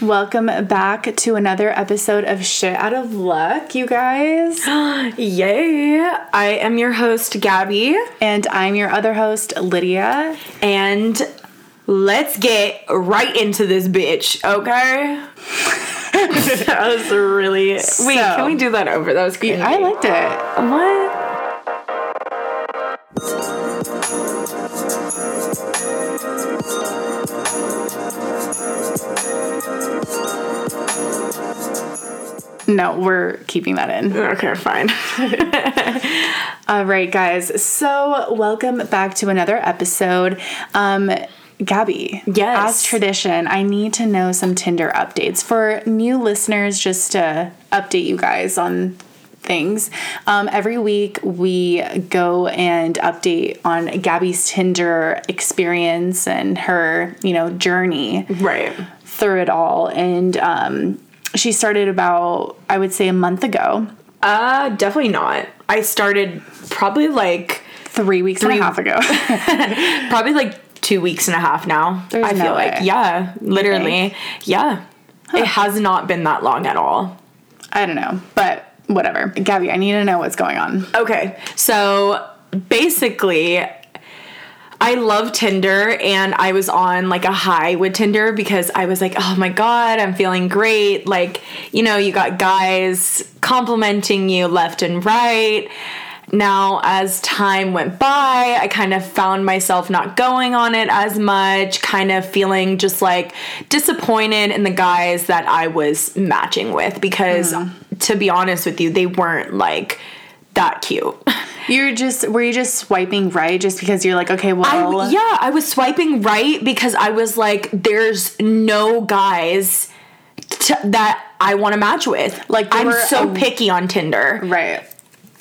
Welcome back to another episode of Shit Out of Luck, you guys. Yay! I am your host, Gabby, And I'm your other host, Lydia. and let's get right into this bitch, okay? that was really. Wait, So- can we do that over? That was crazy. I liked it. What? No, we're keeping that in. Okay, fine. All right, guys. So, welcome back to another episode. Um, Gabby, Yes. as tradition, I need to know some Tinder updates for new listeners just to update you guys on things. Um, every week, we go and update on Gabby's Tinder experience and her, you know, journey right. through it all. And um, she started about, I would say, a month ago, Uh, definitely not. I started probably like three weeks and a half ago. probably like two weeks and a half now. There's I feel no like way. yeah, literally, yeah. It has not been that long at all. I don't know, but whatever. Gabby, I need to know what's going on. Okay, so basically, I love Tinder and I was on like a high with Tinder because I was like, oh my God, I'm feeling great. Like, you know, you got guys complimenting you left and right. Now, as time went by, I kind of found myself not going on it as much, kind of feeling just like disappointed in the guys that I was matching with because, mm-hmm. to be honest with you, they weren't like that cute. You're just were you just swiping right just because you're like, okay, well I, yeah, I was swiping right because I was like, there's no guys t- that I want to match with. Like, I'm so a- picky on Tinder. Right.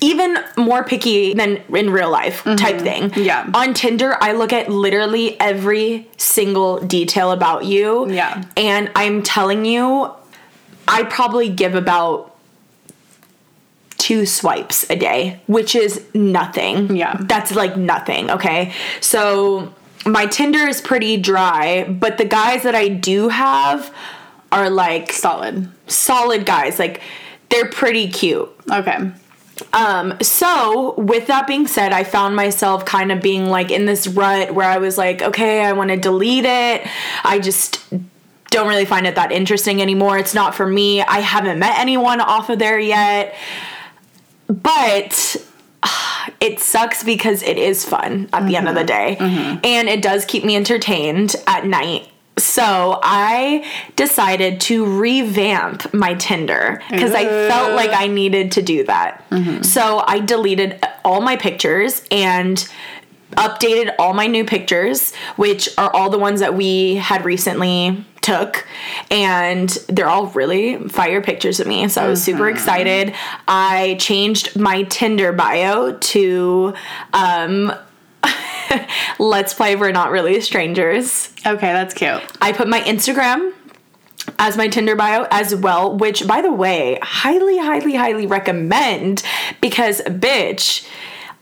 Even more picky than in real life type thing. Mm-hmm. Yeah. On Tinder, I look at literally every single detail about you. Yeah. And I'm telling you, I probably give about two swipes a day, which is nothing. Yeah. That's like nothing, okay? So my Tinder is pretty dry, but the guys that I do have are like Solid. solid guys. Like they're pretty cute. Okay. Um, so with that being said, I found myself kind of being like in this rut where I was like, okay, I want to delete it. I just don't really find it that interesting anymore. It's not for me. I haven't met anyone off of there yet. But it sucks because it is fun at the end of the mm-hmm. day. Mm-hmm. And it does keep me entertained at night. So I decided to revamp my Tinder because I felt like I needed to do that. Mm-hmm. So I deleted all my pictures and updated all my new pictures, which are all the ones that we had recently took and they're all really fire pictures of me so i was super excited. I changed my tinder bio to um let's play we're not really strangers. Okay, that's cute. i put my instagram as my Tinder bio as well, which by the way, highly, highly, highly recommend because bitch,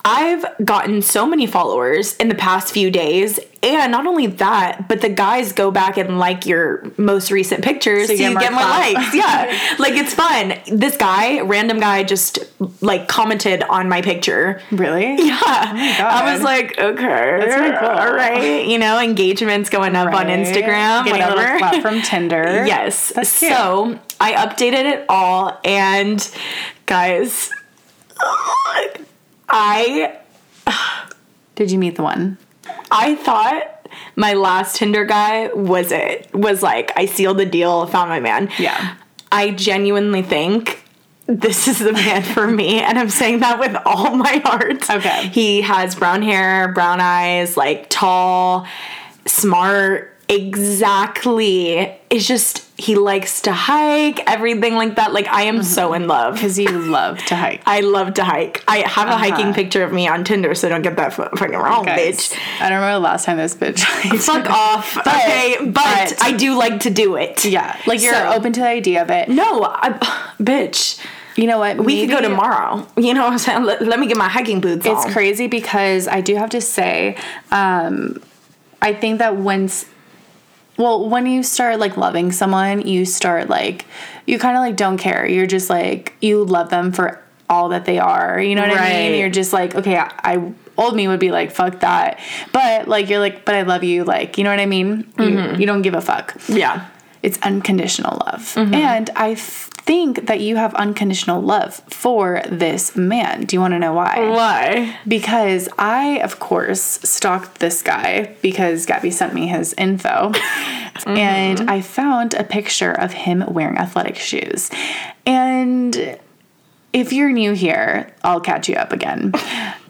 I've gotten so many followers in the past few days. And not only that, but the guys go back and like your most recent pictures so you you, get more likes. Yeah. like it's fun. This guy, random guy, just like commented on my picture. Really? Yeah. Oh God. I was like, okay. That's really cool. All right. You know, engagements going up on Instagram. Getting whatever. from Tinder. Yes. That's cute. So I updated it all, and guys, oh, I Did you meet the one? I thought my last Tinder guy was it. Was like I sealed the deal, found my man. Yeah. I genuinely think this is the man for me, and I'm saying that with all my heart. Okay. He has brown hair, brown eyes, like tall, smart. Exactly. It's just he likes to hike, everything like that. Like I am so in love. Because you love to hike. I love to hike. I have a hiking Uh-huh. picture of me on Tinder, so don't get that fucking wrong, Guys, bitch. I don't remember the last time this bitch hiked. Fuck off. okay, but, but- I do like to do it. Yeah, like you're So- open to the idea of it. No, I, bitch. You know what? We could go tomorrow. You know what I'm saying? Let, let me get my hiking boots It's on. crazy because I do have to say, um, I think that once well, when you start like loving someone, you start like you kind of like don't care. You're just like you love them for all that they are. You know what I mean? You're just like, okay, I, I old me would be like, fuck that. But like you're like, but I love you. Like, you know what I mean? You, you don't give a fuck. Yeah. It's unconditional love. Mm-hmm. And I f- think that you have unconditional love for this man. Do you want to know why? Why? Because I, of course, stalked this guy because Gabby sent me his info. And mm-hmm. I found a picture of him wearing athletic shoes. And if you're new here, I'll catch you up again.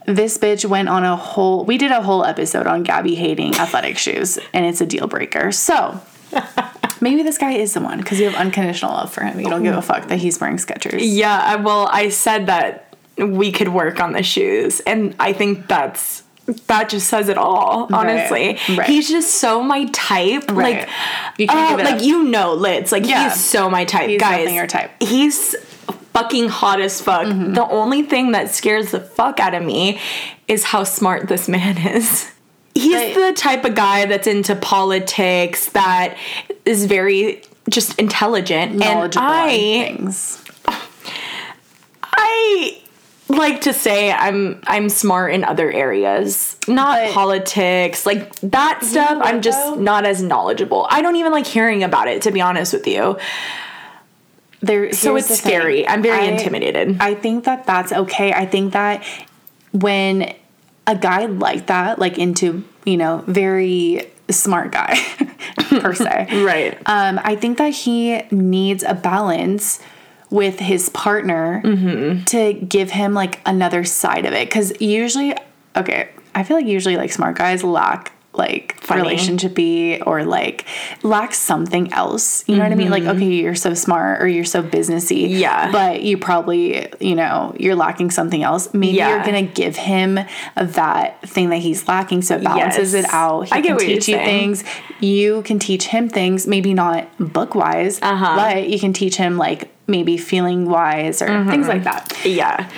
This bitch went on a whole, we did a whole episode on Gabby hating athletic shoes, and it's a deal breaker. So maybe this guy is the one because you have unconditional love for him. You don't give a fuck that he's wearing Skechers. Yeah, I, well, I said that we could work on the shoes, and I think that's that just says it all. Honestly, right. he's just so my type. Right. Like, You can't give it like up. you know, Liz. Like Yeah. he's so my type, He's guys. your type. He's fucking hot as fuck. Mm-hmm. The only thing that scares the fuck out of me is how smart this man is. He's the type of guy that's into politics, that is very just intelligent, and Knowledgeable on I things. I like to say I'm I'm smart in other areas, not But- politics, like that stuff. what, I'm just though? not as knowledgeable. I don't even like hearing about it, to be honest with you. There, So it's the thing. scary. I'm very I- intimidated. I think that that's okay. I think that when a guy like that, like into, you know, very smart guy per se. Right. Um, I think that he needs a balance with his partner Mm-hmm. to give him like another side of it. Cause usually, okay, I feel like usually like smart guys lack like Funny. relationshipy or like lack something else. You know what I mean? Like, okay, you're so smart or you're so businessy. Mm-hmm. Yeah. But you probably, you know, you're lacking something else. Maybe Yeah. you're gonna give him that thing that he's lacking so it balances Yes. it out. He I can teach you saying. things. You can teach him things, maybe not book wise, Uh-huh. but you can teach him like maybe feeling wise or things like that. yeah.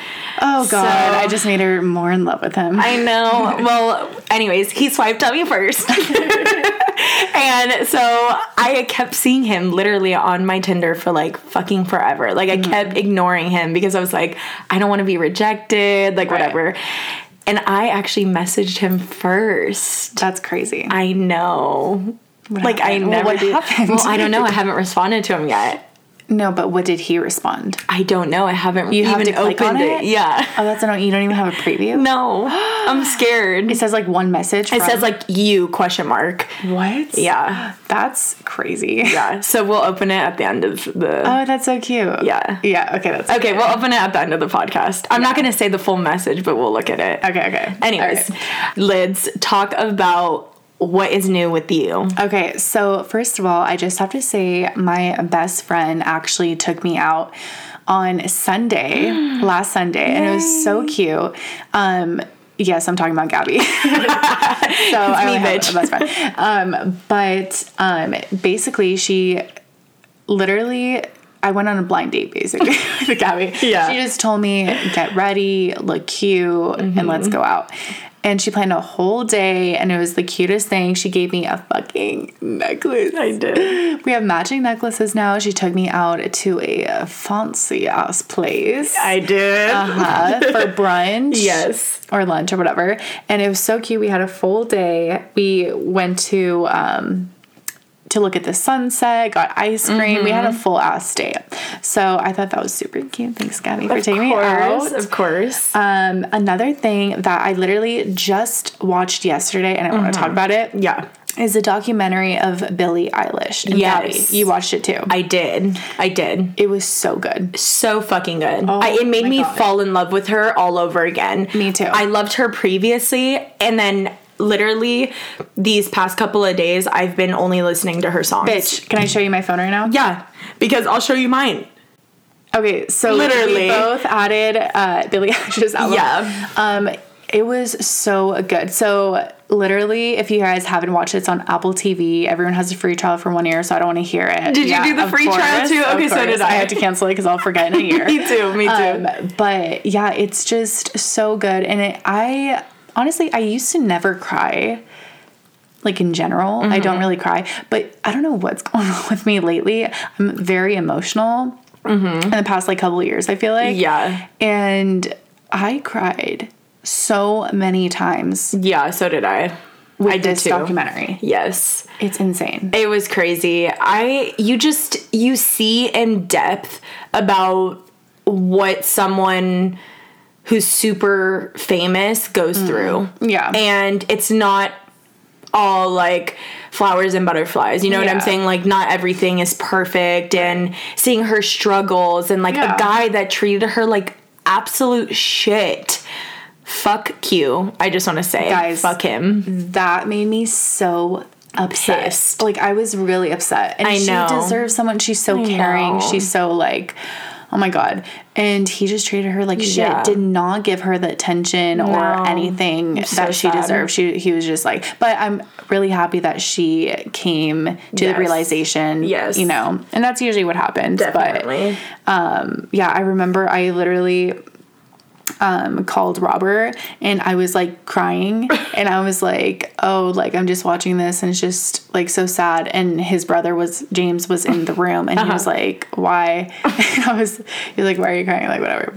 Oh god, So- I just made her more in love with him. I know. well, anyways, he swiped on me first. and so I kept seeing him literally on my Tinder for like fucking forever. Like I Mm-hmm. kept ignoring him because I was like, I don't want to be rejected, like Right. whatever. And I actually messaged him first. That's crazy. I know. like I happened? Well, never what do. happened? Well, I don't know. I haven't responded to him yet. No, but what did he respond? I don't know. I haven't You have even to click on opened it? it. Yeah. Oh, that's annoying. You don't even have a preview. No. I'm scared. It says like one message. It says like you question mark. what? Yeah. That's crazy. Yeah. So we'll open it at the end of the Oh, that's so cute. Yeah. Yeah. Okay. That's Okay, we'll open it at the end of the podcast. I'm not gonna say the full message, but we'll look at it. Okay. Okay. Anyways, right. Lids, talk about what is new with you. Okay, so first of all, I just have to say my best friend actually took me out on Sunday, last Sunday, and it was so cute. Um, yes, I'm talking about Gabby. so I only have a best friend. Um, but um, basically, she literally. I went on a blind date basically with Gabby. Yeah. She just told me, get ready, look cute, and let's Mm-hmm. go out. And she planned a whole day, and it was the cutest thing. She gave me a fucking necklace. I did. We have matching necklaces now. She took me out to a fancy ass place. I did. uh, huh. for brunch. Yes. Or lunch or whatever. And it was so cute. We had a full day. We went to um to look at the sunset, got ice cream. We had Mm-hmm. a full ass day. So I thought that was super cute. Thanks, Gabby, for taking me out. of course. Um, another thing that I literally just watched yesterday and I want to talk about it Mm-hmm. yeah. is a documentary of Billie Eilish. And Yes. Gabby, you watched it too. I did. I did. it was so good. so fucking good. Oh, I, it made me God. fall in love with her all over again. Me too. I loved her previously, and then literally these past couple of days, I've been only listening to her songs. Bitch, can I show you my phone right now? Yeah, because I'll show you mine. Okay, so Literally. we both added uh, Billie Eilish's album. Yeah. Um, it was so good. So literally, if you guys haven't watched it, it's on Apple TV. Everyone has a free trial for one year, so I don't want to hear it. Did you do the free trial too? Okay, so did. I. I had to cancel it because I'll forget in a year. Me too, me too. Um, but yeah, it's just so good, and it, I honestly I used to never cry like in general. I don't mm-hmm. really cry, but I don't know what's going on with me lately. I'm very emotional mm-hmm. in the past like couple of years. I feel like Yeah. and I cried so many times Yeah, so did I. with I did this too. documentary. Yes. It's insane. It was crazy. I you just you see in depth about what someone who's super famous goes mm. through. Yeah. And it's not all like flowers and butterflies. You know what I'm saying? Like not everything is perfect and seeing her struggles and like Yeah. a guy that treated her like absolute shit. Fuck Q. I just want to say, Guys. fuck him. that made me so upset. Pissed. Like I was really upset. And I she know. deserves someone. She's so I caring. know. She's so like, oh my god. And he just treated her like shit. Yeah. Did not give her the attention No. or anything So that she sad. deserved. She he was just like. But I'm really happy that she came to Yes. the realization. Yes. You know, and that's usually what happens. Definitely. But um, yeah, I remember I literally um, called Robert and I was like crying and I was like, oh, like I'm just watching this and it's just like so sad. And his brother was, James was in the room and he was like, why? And I was, he was like, why are you crying? Like, whatever.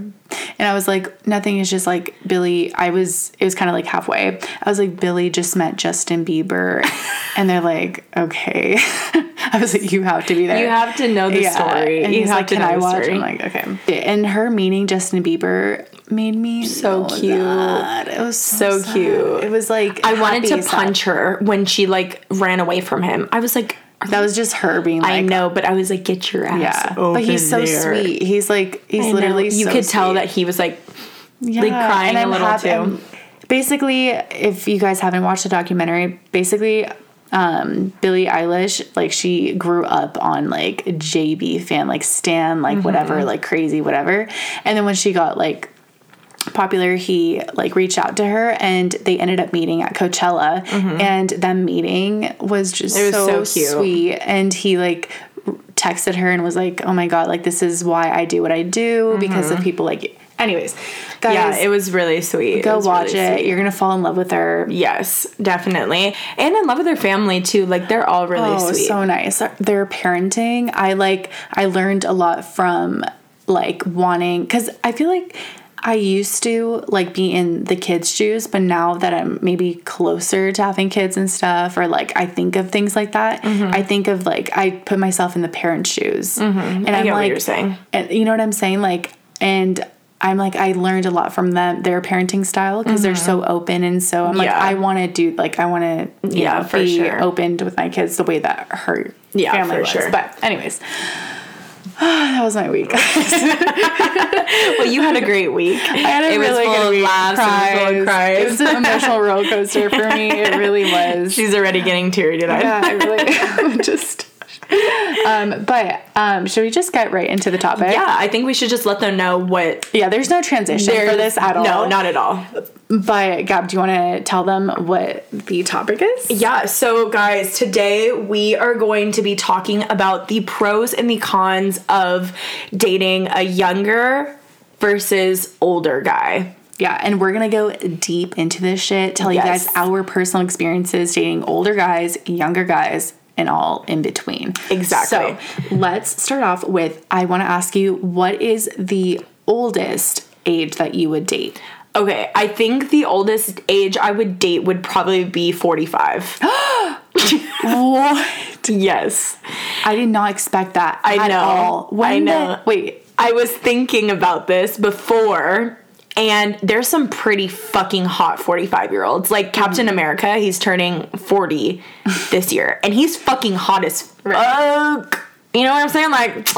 And I was like, nothing. It's just like Billie. I was, it was kind of like halfway. I was like, Billie just met Justin Bieber. and they're like, okay. I was like, you have to be there. You have to know the story. And you he's have like, to can know I the watch? story. I'm like, okay. And her meeting Justin Bieber made me So so cute. sad. It was so, So sad. cute. It was like I wanted to sad. punch her when she like ran away from him. I was like, That was just her being like, I know, but I was like, get your ass. yeah. over But he's so there. sweet. He's like, he's I know. literally. You so could tell that he was like, yeah, like, crying and a I'm little, happy- too. I'm- Basically, if you guys haven't watched the documentary, basically. Um, Billie Eilish, like she grew up on like JB fan, like Stan, like Mm-hmm. whatever, like crazy, whatever. And then when she got like popular he like reached out to her and they ended up meeting at Coachella and them meeting was just Mm-hmm. It was so, so cute. sweet and he like texted her and was like oh my god like this is why I do what I do because of people like you anyways guys Mm-hmm. yeah, it was really sweet. Go was watch really it sweet. you're gonna fall in love with her Yes, definitely. And in love with her family too. Like they're all really Oh, sweet. so nice. Their parenting, I like. I learned a lot from like wanting because I feel like I used to like be in the kids' shoes, but now that I'm maybe closer to having kids and stuff, or like I think of things like that, Mm-hmm. I think of like I put myself in the parents' shoes, and I I'm like, you're saying. and you know what I'm saying, like, and. I'm like I learned a lot from them their parenting style because they're so open and so I'm like Mm-hmm. Yeah. I want to do like I want to Yeah, know, for be sure. opened with my kids the way that her Yeah, family for was. sure. But anyways, that was my week. well, you had a great week. I had a it really was full good of week. laughs. It was full of cries. It was an emotional roller coaster for me. It really was. She's already getting teary eyed. yeah, I really just. Um, but um, should we just get right into the topic? Yeah, I think we should just let them know what. Yeah, there's no transition for this at all. No, not at all. But Gab, do you want to tell them what the topic is? Yeah, so guys, today we are going to be talking about the pros and the cons of dating a younger versus older guy. Yeah, and we're gonna go deep into this shit, tell Yes. you guys our personal experiences dating older guys, younger guys, and all in between. Exactly. So let's start off with I wanna ask you, what is the oldest age that you would date? Okay, I think the oldest age I would date would probably be 45. What? yes. I did not expect that. I at know. All. When I the- wait, I was thinking about this before, and there's some pretty fucking hot 45 year olds. Like Captain mm. America, he's turning 40 this year, and he's fucking hot as fuck. You know what I'm saying? Like,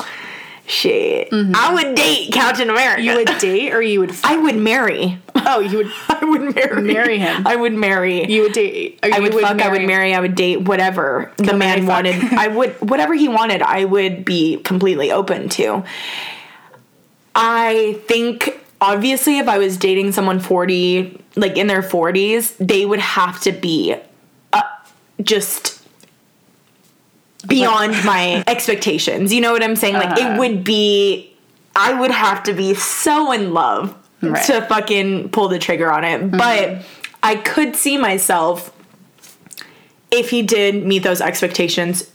shit. Mm-hmm. I would date Captain America. you would date or you would? F- I would marry. oh, you would. I would marry. Marry him. I would marry. You would date. or I you would, fuck, I would marry, I would date, whatever the man wanted. I would, whatever he wanted, I would be completely open to. I think, obviously, if I was dating someone 40, like in their 40s, they would have to be uh, just beyond my expectations. You know what I'm saying? Like, Uh-huh. it would be, I would have to be so in love Right. to fucking pull the trigger on it. But I could see myself if he did meet those expectations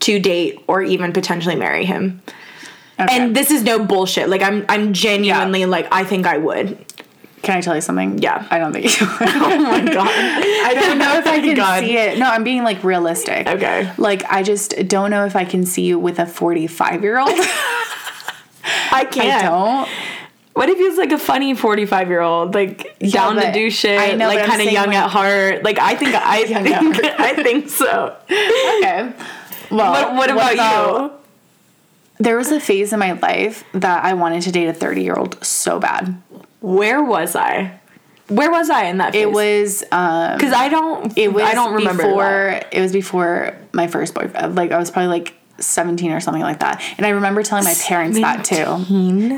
to date or even potentially marry him. Okay. And this is no bullshit. Like I'm I'm genuinely like I think I would. Can I tell you something? Yeah. I don't think you would. Oh my god. I don't know if I can God. see it. No, I'm being like realistic. Okay. Like I just don't know if I can see you with a 45 year old. I can't. I don't. What if he's like a funny 45 year old, like down to do shit, I know, like kind of young like- at heart? Like I think I think I think so. Okay. Well, What, what about you? There was a phase in my life that I wanted to date a 30 year old so bad. Where was I? Where was I in that? Phase? It was um because I don't. it was I don't remember before that. it was before my first boyfriend. Like I was probably like 17 or something like that. And I remember telling my parents that too.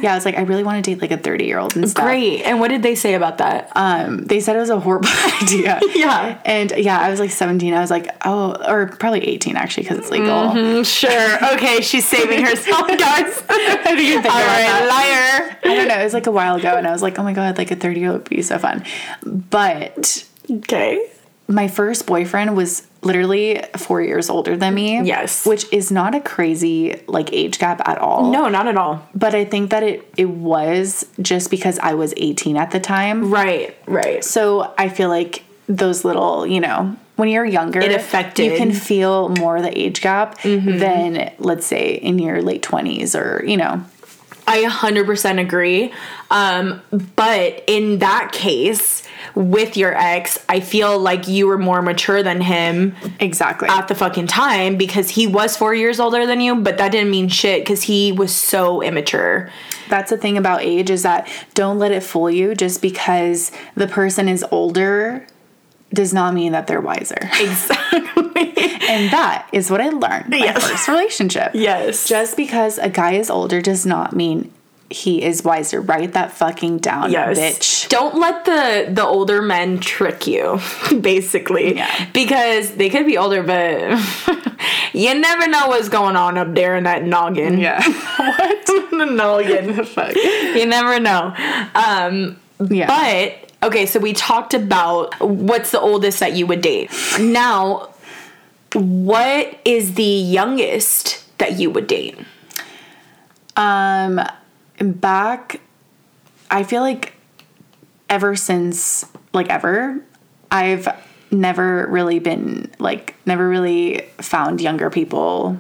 Yeah, I was like I really want to date like a 30 year old and stuff. Great. And what did they say about that? Um they said it was a horrible idea. Yeah. And yeah, I was like 17. I was like, "Oh, or probably 18 actually cuz it's legal." Mm, sure. Okay, she's saving herself, guys. I didn't think All right, liar. I don't know. It was like a while ago, and I was like, "Oh my god, like a 30 year old would be so fun." But Okay. my first boyfriend was literally four years older than me. Yes. which is not a crazy like age gap at all. No, not at all. but I think that it it was just because I was 18 at the time. Right. Right. So I feel like those little, you know, when you're younger, It affected. Mm-hmm. You can feel more the age gap than let's say in your late 20s or you know. I 100% agree. Um, but in that case, with your ex, I feel like you were more mature than him Exactly. at the fucking time because he was four years older than you, but that didn't mean shit because he was so immature. That's the thing about age is that don't let it fool you just because the person is older does not mean that they're wiser. Exactly. And that is what I learned in my Yes. first relationship. yes. Just because a guy is older does not mean he is wiser. Write that fucking down, yes. bitch. Don't let the the older men trick you, basically. Yeah. Because they could be older, but you never know what's going on up there in that noggin. Yeah. what? the noggin. Fuck. you never know. Um, Yeah. But okay, so we talked about what's the oldest that you would date. Now, what is the youngest that you would date? Um, back, I feel like ever since, like ever, I've never really been, like, never really found younger people.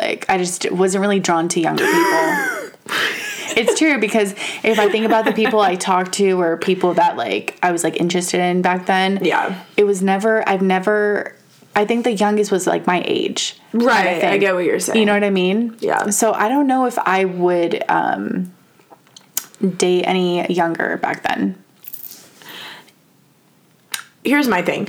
Like, I just wasn't really drawn to younger people. it's true because if I think about the people I talked to or people that, like, I was, like, interested in back then, Yeah. it was never, I've never, I think the youngest was, like, my age. Right, I get what you're saying. You know what I mean? Yeah. So I don't know if I would um, date any younger back then. here's my thing.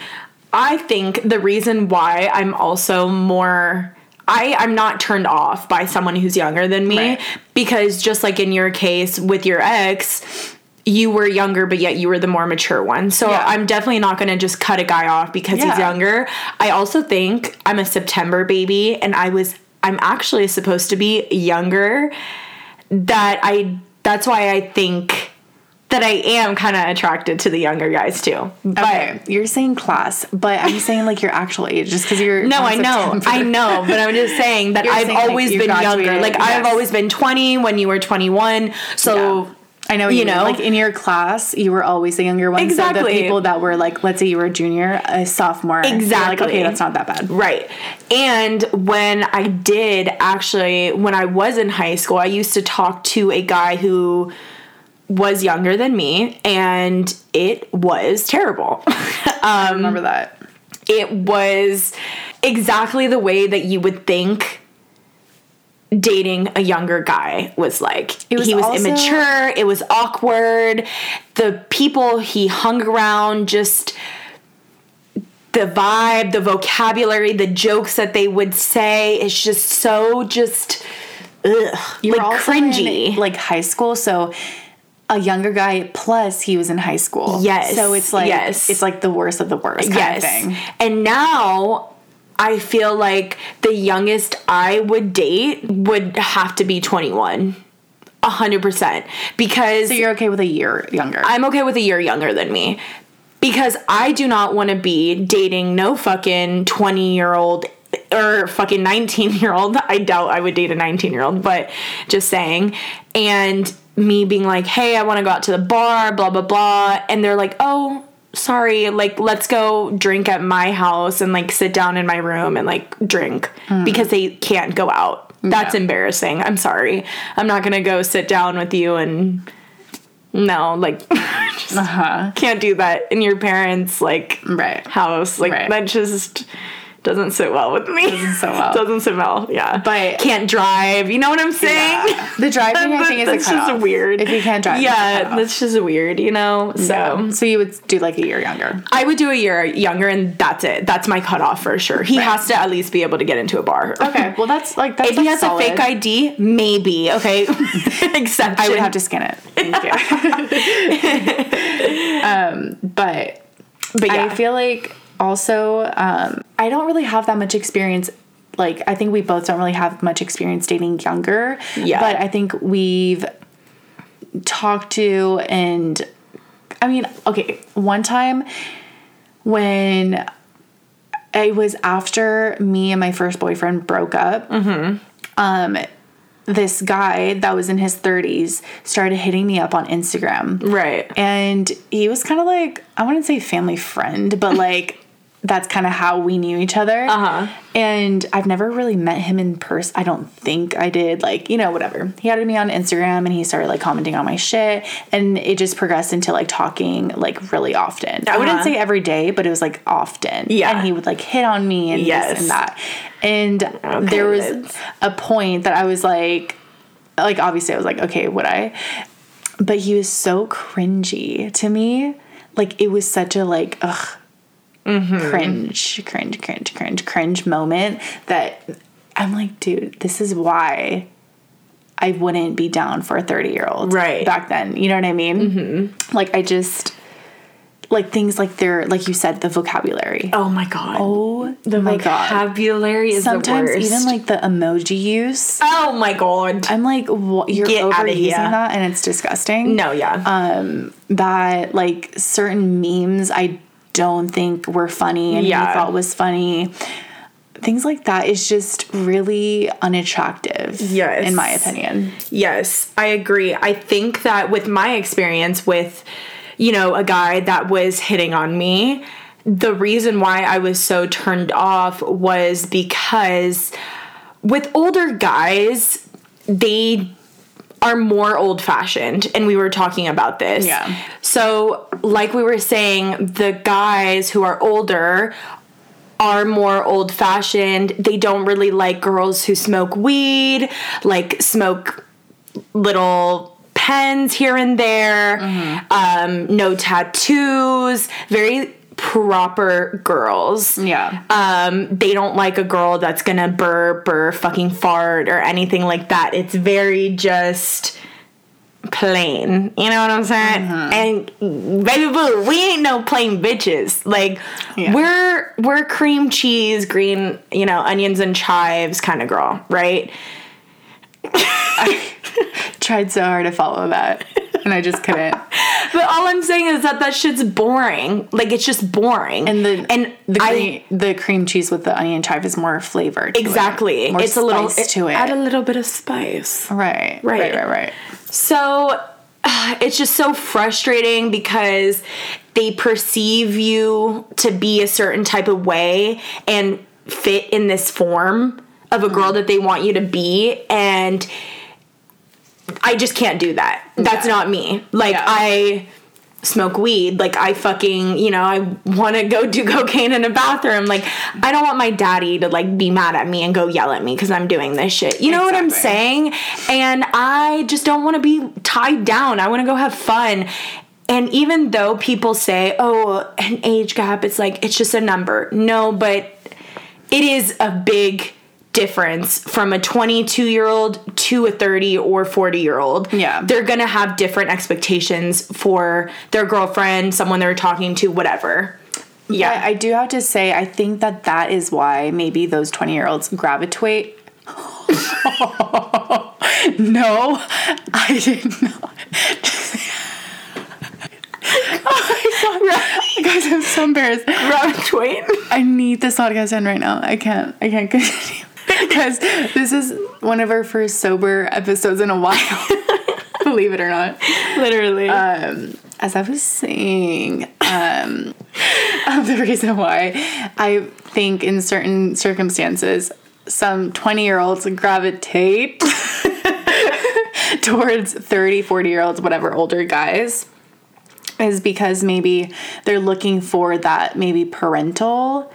I think the reason why I'm also more I I'm not turned off by someone who's younger than me Right. because just like in your case with your ex you were younger but yet you were the more mature one. So Yeah. I'm definitely not going to just cut a guy off because Yeah. he's younger. I also think I'm a September baby and I was I'm actually supposed to be younger that I that's why I think that I am kind of attracted to the younger guys too. But Okay, you're saying class, but I'm saying like your actual age, just because you're. no, I know, September. I know, but I'm just saying that You're I've saying, always you been younger. Like I've always been 20 when you were 21. So I know you you, mean. know. like in your class, you were always the younger one. So Exactly. the people that were like, let's say you were a junior, a sophomore, you're like, Exactly. okay, that's not that bad. Right. And when I did actually, when I was in high school, I used to talk to a guy who was younger than me, and it was terrible. I remember that. Um, it was exactly the way that you would think dating a younger guy was like. It was he was also- immature, it was awkward. The people he hung around just the vibe, the vocabulary, the jokes that they would say is just so just ugh, You were like cringy. in, like high school, so a younger guy plus he was in high school. Yes, So it's like yes. it's like the worst of the worst kind yes. of thing. And now I feel like the youngest I would date would have to be 21. 100%. Because So you're okay with a year younger. I'm okay with a year younger than me. because I do not want to be dating no fucking 20 year old or fucking 19 year old. I doubt I would date a 19 year old, but just saying. And me being like, hey, I want to go out to the bar, blah, blah, blah. And they're like, oh, sorry, like, let's go drink at my house and like sit down in my room and like drink because they can't go out. That's Yeah. embarrassing. I'm sorry. I'm not going to go sit down with you and no, like, just Uh huh. can't do that in your parents' like Right. house. Like Right. that just doesn't sit well with me. Doesn't sit well. doesn't sit well. Yeah. But- can't drive. You know what I'm saying? Yeah. The driving, I think, is that's a just weird. If you can't drive, yeah, that's just weird. You know. So So, so you would do like a year younger. I would do a year younger, and that's it. That's my cutoff for sure. He Right. has to at least be able to get into a bar. Okay, well that's like that's If he has solid. a fake ID, maybe okay. Exception. I would have to scan it. Thank you. um, but But yeah, I feel like also um, I don't really have that much experience. Like I think we both don't really have much experience dating younger. Yeah. But I think we've talked to and I mean, okay, one time when it was after me and my first boyfriend broke up. Hmm. Um, this guy that was in his 30s started hitting me up on Instagram. right. And he was kind of like, I wouldn't say family friend, but like that's kind of how we knew each other. Uh-huh. And I've never really met him in person. I don't think I did. Like, you know, whatever. He added me on Instagram and he started like commenting on my shit. And it just progressed into like talking like really often. I wouldn't Uh-huh. say every day, but it was like often. Yeah. And he would like hit on me and Yes. this and that. And there was a point that I was like, like obviously I was like, okay, would I? But he was so cringy to me. Like it was such a like, ugh, cringe, cringe, cringe, cringe, cringe moment that I'm like, dude, this is why I wouldn't be down for a 30 year old Right. back then. You know what I mean? Mm-hmm. Like I just like things like their like you said the vocabulary. Oh my god. Oh, my god. vocabulary is Sometimes the worst. even like the emoji use. Oh my god. I'm like, what, you're Get overusing here. that, and it's disgusting. No, yeah. Um, that like certain memes, I don't think were funny, and Yeah. he thought was funny. Things like that is just really unattractive. Yes. in my opinion. Yes, I agree. I think that with my experience with, you know, a guy that was hitting on me, the reason why I was so turned off was because with older guys, they are more old fashioned and we were talking about this. Yeah. So, like we were saying, the guys who are older are more old fashioned. They don't really like girls who smoke weed, like smoke little pens here and there, um, no tattoos, very proper girls. Yeah. Um, they don't like a girl that's gonna burp or fucking fart or anything like that. It's very just plain. You know what I'm saying? And baby boo, we ain't no plain bitches. Like Yeah. we're we're cream cheese, green, you know, onions and chives kind of girl, right? I Tried so hard to follow that, and I just couldn't. But all I'm saying is that that shit's boring. Like it's just boring. And the and the I- cream, the cream cheese with the onion chive is more flavor. to it. exactly. More it's a little spice to it. Add a little bit of spice. right. Right. Right. Right. Right. So it's just so frustrating because they perceive you to be a certain type of way and fit in this form of a girl Mm-hmm. that they want you to be and I just can't do that. That's Yeah. not me. Like Yeah. I smoke weed. Like I fucking, you know, I want to go do cocaine in a bathroom. Like I don't want my daddy to like be mad at me and go yell at me cuz I'm doing this shit. You know what I'm saying? And I just don't want to be tied down. I want to go have fun. And even though people say, "Oh, an age gap," it's like it's just a number. No, but it is a big difference from a 22 year old to a 30 or 40 year old. Yeah. They're gonna have different expectations for their girlfriend, someone they're talking to, whatever. Yeah, I, I do have to say, I think that that is why maybe those 20 year olds gravitate. no, I did not. oh my god. I I'm so embarrassed. Robin Twain. I need this podcast to end right now. I can't. I can't continue because this is one of our first sober episodes in a while. Believe it or not. Literally. Um, as I was saying, um, the reason why I think in certain circumstances some 20 year olds gravitate towards 30, 40 year olds, whatever, older guys is because maybe they're looking for that maybe parental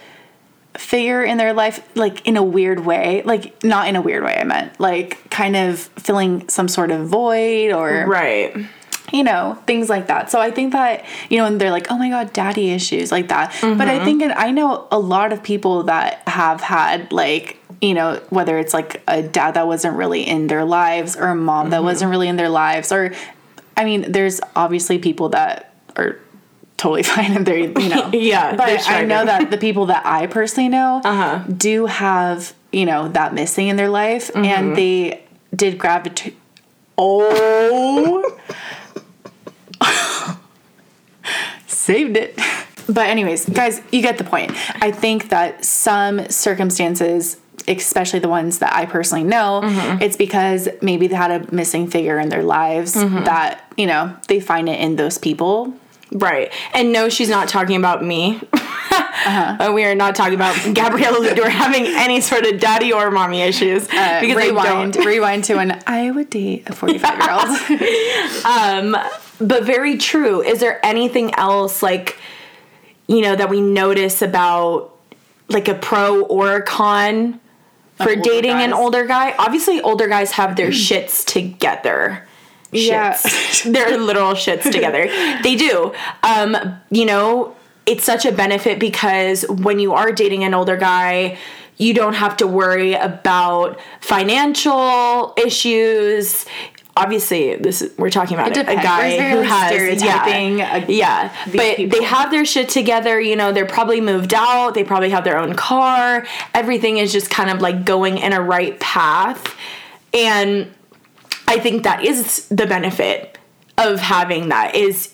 figure in their life like in a weird way. Like not in a weird way i meant like kind of filling some sort of void or right. you know things like that. So i think that you know and they're like oh my god daddy issues like that. But i mm-hmm. think and i know a lot of people that have had like you know whether it's like a dad that wasn't really in their lives or a mom that mm-hmm. wasn't really in their lives or i mean there's obviously people that are totally fine and they're you know Yeah, but i know that the people that i personally know Uh-huh. do have you know that missing in their life Mm-hmm. and they did gravitate oh saved it. But anyways, guys, you get the point. I think that some circumstances, especially the ones that I personally know, Mm-hmm. it's because maybe they had a missing figure in their lives Mm-hmm. that, you know, they find it in those people. Right. And no, she's not talking about me. Uh-huh. Uh, we are not talking about Gabriella Ludor having any sort of daddy or mommy issues Uh, because rewind, don't. rewind to when I would date a 45 year old. But very true. Is there anything else like you know that we notice about like a pro or a con for dating an older guy? Obviously, older guys have their shits together. Yeah. They're literal shits together. They do. Um, you know, it's such a benefit because when you are dating an older guy, you don't have to worry about financial issues. Obviously, this is, we're talking about a, a guy who has stereotyping, yeah, yeah. But people. they have their shit together. You know, they're probably moved out. They probably have their own car. Everything is just kind of like going in a right path, and I think that is the benefit of having that is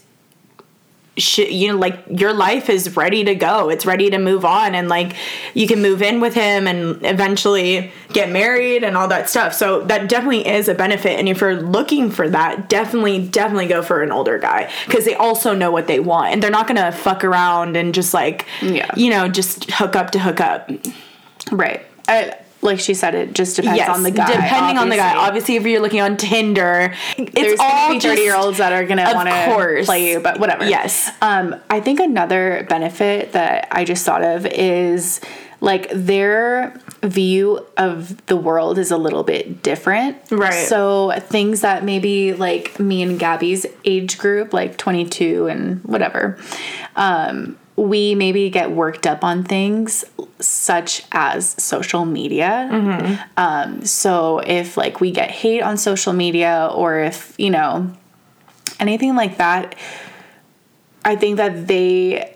sh- you know like your life is ready to go it's ready to move on and like you can move in with him and eventually get married and all that stuff so that definitely is a benefit and if you're looking for that definitely definitely go for an older guy because they also know what they want and they're not gonna fuck around and just like Yeah. you know just hook up to hook up right. I, like she said, it just depends yes on the guy. depending on the guy obviously. obviously if you're looking on tinder it's There's all gonna be 30 year olds that are gonna want to play you, but whatever. Yes. Um, I think another benefit that I just thought of is like their view of the world is a little bit different. Right. So things that maybe like me and Gabby's age group, like 22 and whatever, um, we maybe get worked up on things such as social media. Um, so if like we get hate on social media or if, you know, anything like that, I think that they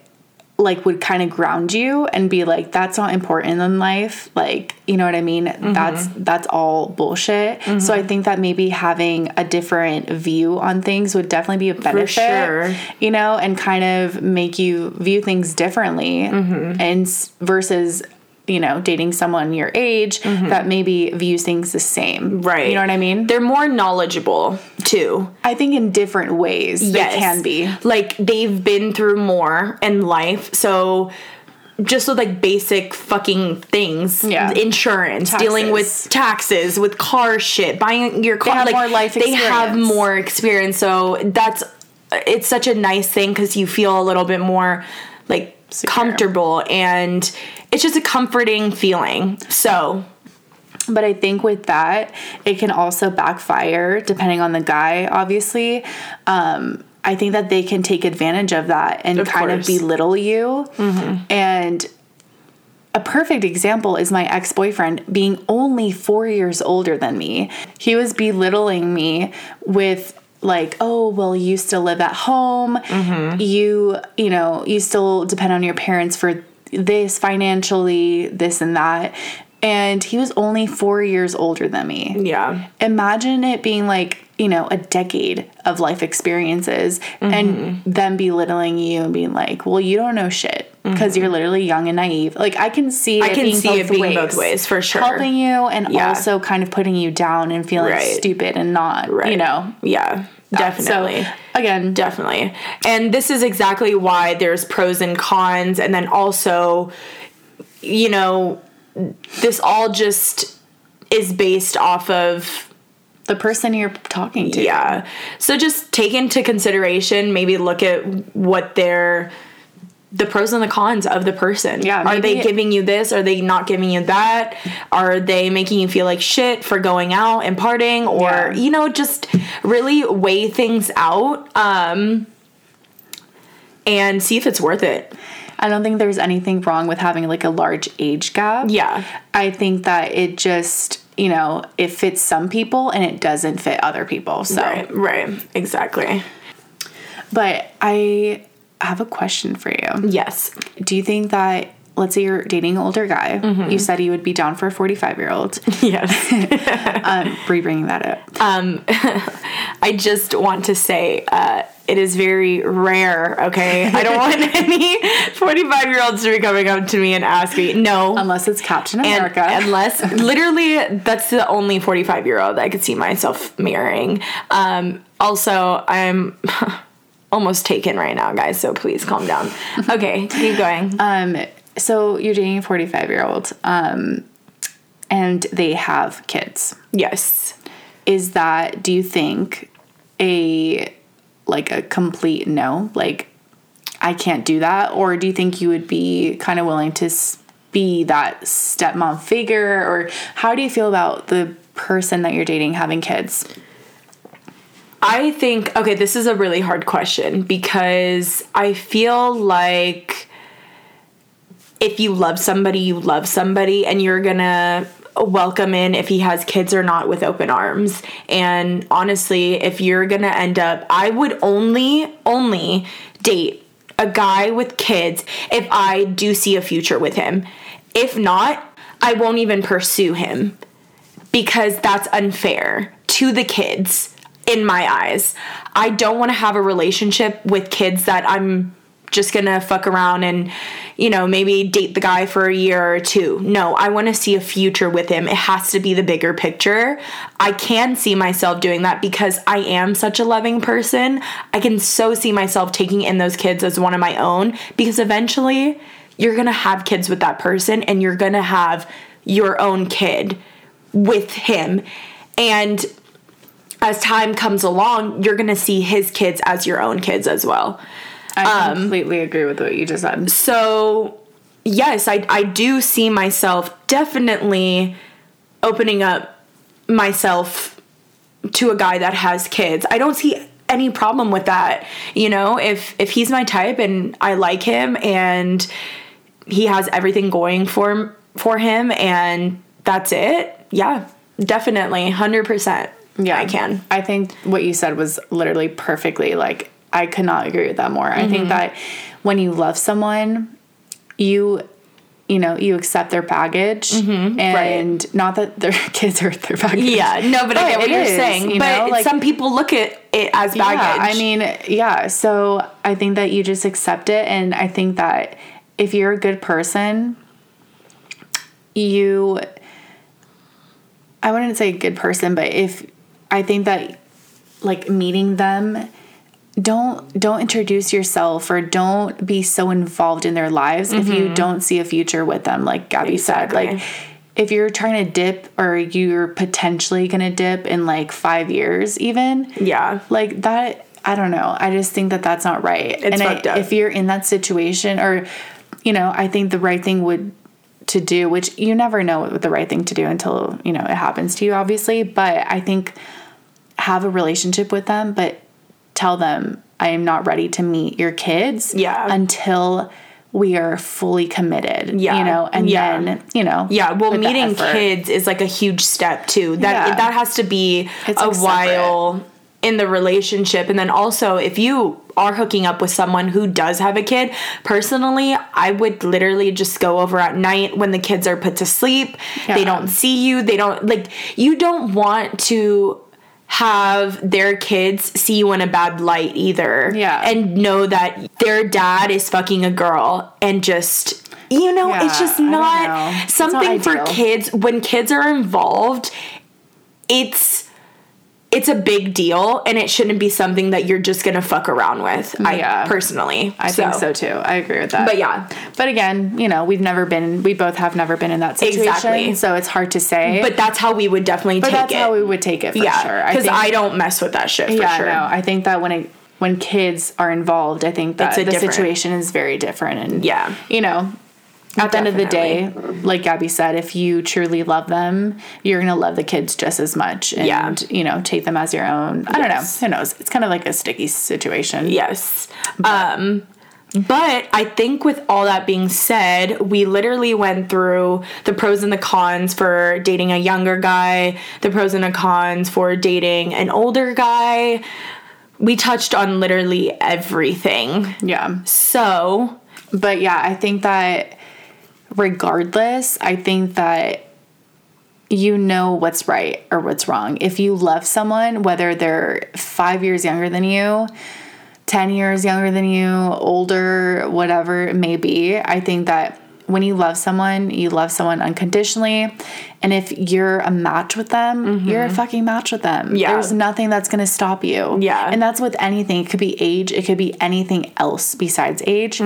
like would kind of ground you and be like that's not important in life. Like you know what i mean? Mm-hmm. That's that's all bullshit. Mm-hmm. So i think that maybe having a different view on things would definitely be a benefit sure. you know and kind of make you view things differently mm-hmm. and versus you know dating someone your age mm-hmm. that maybe views things the same Right. you know what i mean they're more knowledgeable too i think in different ways Yes. they can be Like they've been through more in life, so just with like basic fucking things, Yeah. insurance, dealing with taxes, with car shit, buying your car, have like more life they have more experience. So that's it's such a nice thing because you feel a little bit more like Secure. comfortable and it's just a comforting feeling. So But I think with that, it can also backfire depending on the guy, obviously. Um, I think that they can take advantage of that and Of kind course. Mm-hmm. of belittle you. And a perfect example is my ex boyfriend being only four years older than me. He was belittling me with, like, oh, well, you still live at home. Mm-hmm. You, you know, you still depend on your parents for this financially, this and that. And he was only four years older than me yeah, imagine it being like you know, a decade of life experiences and Mm-hmm. them belittling you and being like, well, you don't know shit because you're literally young and naive. Like, I can see Mm-hmm. I it can being see both it being ways. both ways, for sure. Helping you and Yeah. also kind of putting you down and feeling Right. stupid and not, you know. Yeah, definitely. So, again, Definitely. And this is exactly why there's pros and cons. And then also, you know, this all just is based off of the person you're talking to. yeah. So just take into consideration, maybe look at what their the pros and the cons of the person. Yeah, Are they giving you this? Are they not giving you that? Are they making you feel like shit for going out and partying? Or, Yeah. you know, just really weigh things out um and see if it's worth it. I don't think there's anything wrong with having like a large age gap. Yeah. I think that it just, you know, it fits some people and it doesn't fit other people. So, Right, right. Exactly. but I have a question for you. Yes. Do you think that, let's say you're dating an older guy, Mm-hmm. you said you would be down for a 45 year old. Yes. Um, re bringing that up. Um, I just want to say uh, it is very rare, okay? I don't want any 45 year olds to be coming up to me and asking. No. Unless it's Captain and America. unless literally that's the only 45 year old I could see myself marrying. Um, also, I'm almost taken right now, guys, so please calm down. Okay, keep going. um, so you're dating a 45 year old, um, and they have kids. yes. is that do you think a like a complete no like i can't do that or do you think you would be kind of willing to be that stepmom figure or how do you feel about the person that you're dating having kids I think okay, this is a really hard question because I feel like if you love somebody, you love somebody and you're to welcome in if he has kids or not with open arms. And honestly, if you're to end up I would only only date a guy with kids if I do see a future with him. If not, I won't even pursue him because that's unfair to the kids in my eyes. I don't want to have a relationship with kids that I'm just gonna fuck around and, you know, maybe date the guy for a year or two. No, I want to see a future with him. It has to be the bigger picture. I can see myself doing that because I am such a loving person. I can so see myself taking in those kids as one of my own because eventually you're gonna have kids with that person and you're gonna have your own kid with him. And as time comes along, you're gonna see his kids as your own kids as well. i um, completely agree with what you just said So, yes, I, I do see myself definitely opening up myself to a guy that has kids. I don't see any problem with that. You know, if if he's my type and I like him and he has everything going for for him and that's it. Yeah, definitely 100%. Yeah I can. i think what you said was literally perfectly like i could not agree with that more i Mm-hmm. think that when you love someone you you know you accept their baggage and not that their kids are their baggage Mm-hmm. Yeah, no, but I get what you're is, saying. you but know, like- some people look at it as baggage. Yeah, I mean, yeah. So I think that you just accept it, and I think that if you're a good person, you. I wouldn't say good person, but if I think that, like meeting them, don't don't introduce yourself or don't be so involved in their lives if you mm-hmm. don't see a future with them. Like Gabby said, like if you're trying to dip or you're potentially gonna dip in like five years, even yeah. like that i don't know. I just think that that's not right. And fucked I, if you're in that situation or you know i think the right thing would to do which you never know what the right thing to do until you know it happens to you obviously but i think have a relationship with them but tell them i am not ready to meet your kids Yeah. until we are fully committed Yeah. you know and Yeah. then you know Yeah, well, meeting kids is like a huge step too. That Yeah. that has to be It's, a like, separate. In the relationship, and then also if you are hooking up with someone who does have a kid, personally, I would literally just go over at night when the kids are put to sleep. yeah. They don't see you. They don't like you. Don't want to have their kids see you in a bad light either. Yeah. And know that their dad is fucking a girl and just you know, it's just not something not for kids when kids are involved, it's it's a big deal and it shouldn't be something that you're just gonna fuck around with. Yeah. I personally. I think so too. I agree with that. But yeah. But again, you know, we've never been. We both have never been in that situation, Exactly. so it's hard to say. But that's how we would definitely but take that's it. how we would take it for yeah, sure. because think- I, don't mess with that shit for yeah, sure. no, I think that when it when kids are involved, I think that the different- situation is very different. And Yeah. you know, at the end of the day, like Gabby said, if you truly love them, you're gonna love the kids just as much, and Yeah. you know, take them as your own. I don't know. Who knows? It's kind of like a sticky situation. Yes. Um but I think with all that being said, we literally went through the pros and the cons for dating a younger guy, the pros and the cons for dating an older guy. We touched on literally everything. Yeah. So, But yeah, I think that regardless, I think that you know what's right or what's wrong. If you love someone, whether they're five years younger than you, 10 years younger than you, older, whatever it may be, I think that when you love someone, you love someone unconditionally. And if you're a match with them, you're a fucking match with them. Mm-hmm. Yeah. There's nothing that's going to stop you. Yeah. And that's with anything. It could be age, it could be anything else besides age.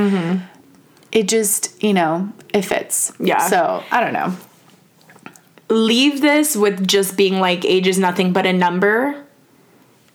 It just, you know, it fits. Yeah. So I don't know. leave this with just being like age is nothing but a number.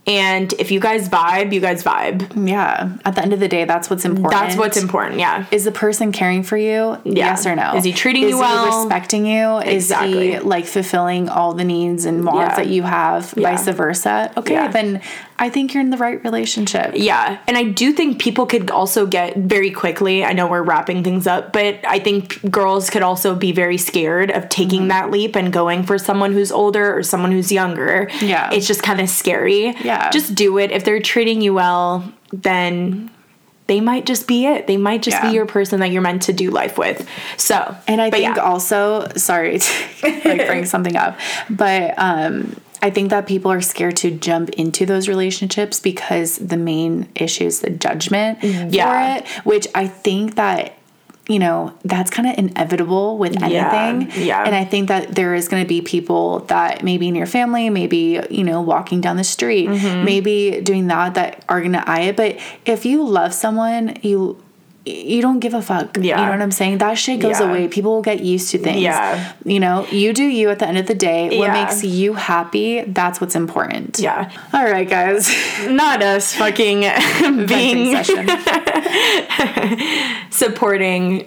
And if you guys vibe, you guys vibe. Yeah. At the end of the day, that's what's important. That's what's important. Yeah. Is the person caring for you? Yes or no? Is he treating Is you well? Is he respecting you? Exactly. Is he like fulfilling all the needs and wants Yeah. that you have? Yeah. Vice versa. Okay, Yeah. then I think you're in the right relationship. Yeah. And I do think people could also get very quickly, I know we're wrapping things up, but I think girls could also be very scared of taking Mm-hmm. that leap and going for someone who's older or someone who's younger. Yeah. It's just kind of scary. Yeah. Just do it. If they're treating you well, then they might just be it. They might just Yeah. be your person that you're meant to do life with. So, And I think yeah. also, sorry to like bring something up, but um, I think that people are scared to jump into those relationships because the main issue is the judgment Yeah. for it, which I think that you know that's kind of inevitable with Yeah, anything yeah. and i think that there is going to be people that maybe in your family maybe you know walking down the street Mm-hmm. maybe doing that that are going to eye it but if you love someone you you don't give a fuck Yeah. you know what i'm saying that shit goes Yeah. away people will get used to things Yeah. you know you do you at the end of the day what Yeah. makes you happy that's what's important yeah. all right guys Not us fucking being supporting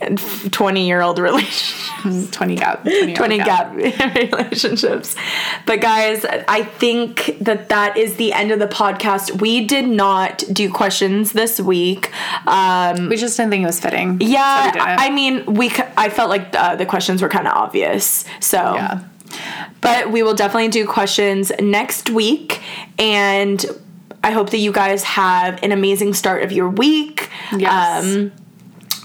20 year old relationships. 20 gap 20, 20 gap relationships. But guys, I think that that is the end of the podcast. We did not do questions this week. Um, we just didn't think it was fitting yeah. I mean, we c- I felt like uh, the questions were kind of obvious. So, yeah but we will definitely do questions next week and I hope that you guys have an amazing start of your week. Yes. Um,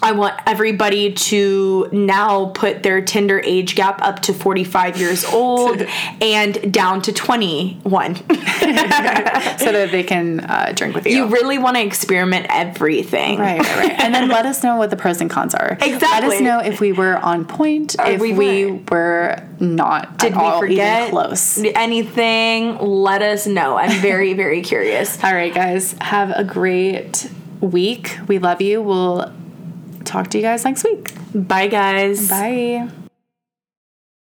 I want everybody to now put their Tinder age gap up to 45 years old and down to 21. so that they can uh, drink with you. you really want to experiment everything. right, right, right. And then let us know what the pros and cons are. Let us know if we were on point, if we we, were not Did at we all forget even close. anything? Let us know. I'm very, very curious. All right, guys. Have a great week. We love you. We'll talk to you guys next week. Bye, guys. Bye.